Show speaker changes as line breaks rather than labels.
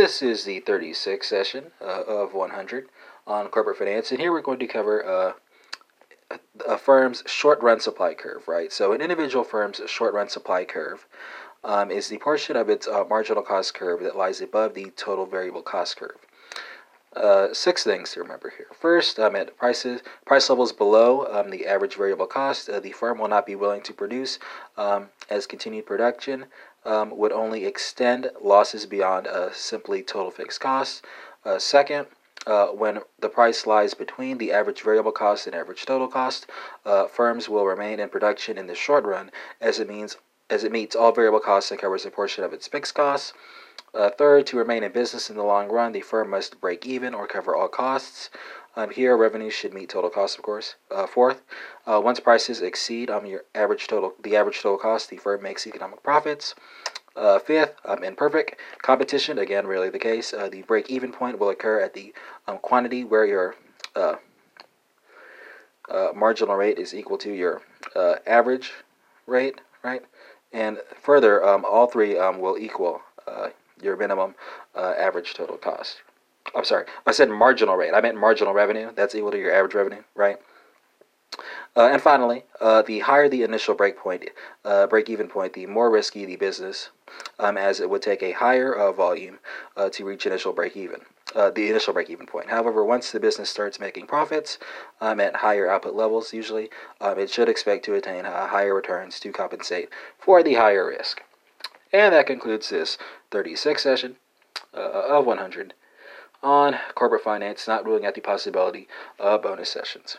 This is the 36th session uh, of 100 on corporate finance, and here we're going to cover uh, a firm's short run supply curve, right? So, an individual firm's short run supply curve um, is the portion of its uh, marginal cost curve that lies above the total variable cost curve. Uh, six things to remember here. First, um, at prices, price levels below um, the average variable cost, uh, the firm will not be willing to produce um, as continued production um, would only extend losses beyond uh, simply total fixed costs. Uh, second, uh, when the price lies between the average variable cost and average total cost, uh, firms will remain in production in the short run as it means as it meets all variable costs and covers a portion of its fixed costs. Uh, third, to remain in business in the long run, the firm must break even or cover all costs. Um, here, revenues should meet total costs, of course. Uh, fourth, uh, once prices exceed um, your average total, the average total cost, the firm makes economic profits. Uh, fifth, um, in perfect competition, again, really the case, uh, the break-even point will occur at the um, quantity where your uh, uh, marginal rate is equal to your uh, average rate, right? And further, um, all three um, will equal uh, your minimum uh, average total cost. I'm sorry, I said marginal rate. I meant marginal revenue. That's equal to your average revenue, right? Uh, and finally, uh, the higher the initial break point, uh, break even point, the more risky the business, um, as it would take a higher uh, volume uh, to reach initial break even, uh, the initial break even point. However, once the business starts making profits um, at higher output levels, usually, um, it should expect to attain higher returns to compensate for the higher risk. And that concludes this 36th session of 100 on corporate finance, not ruling out the possibility of bonus sessions.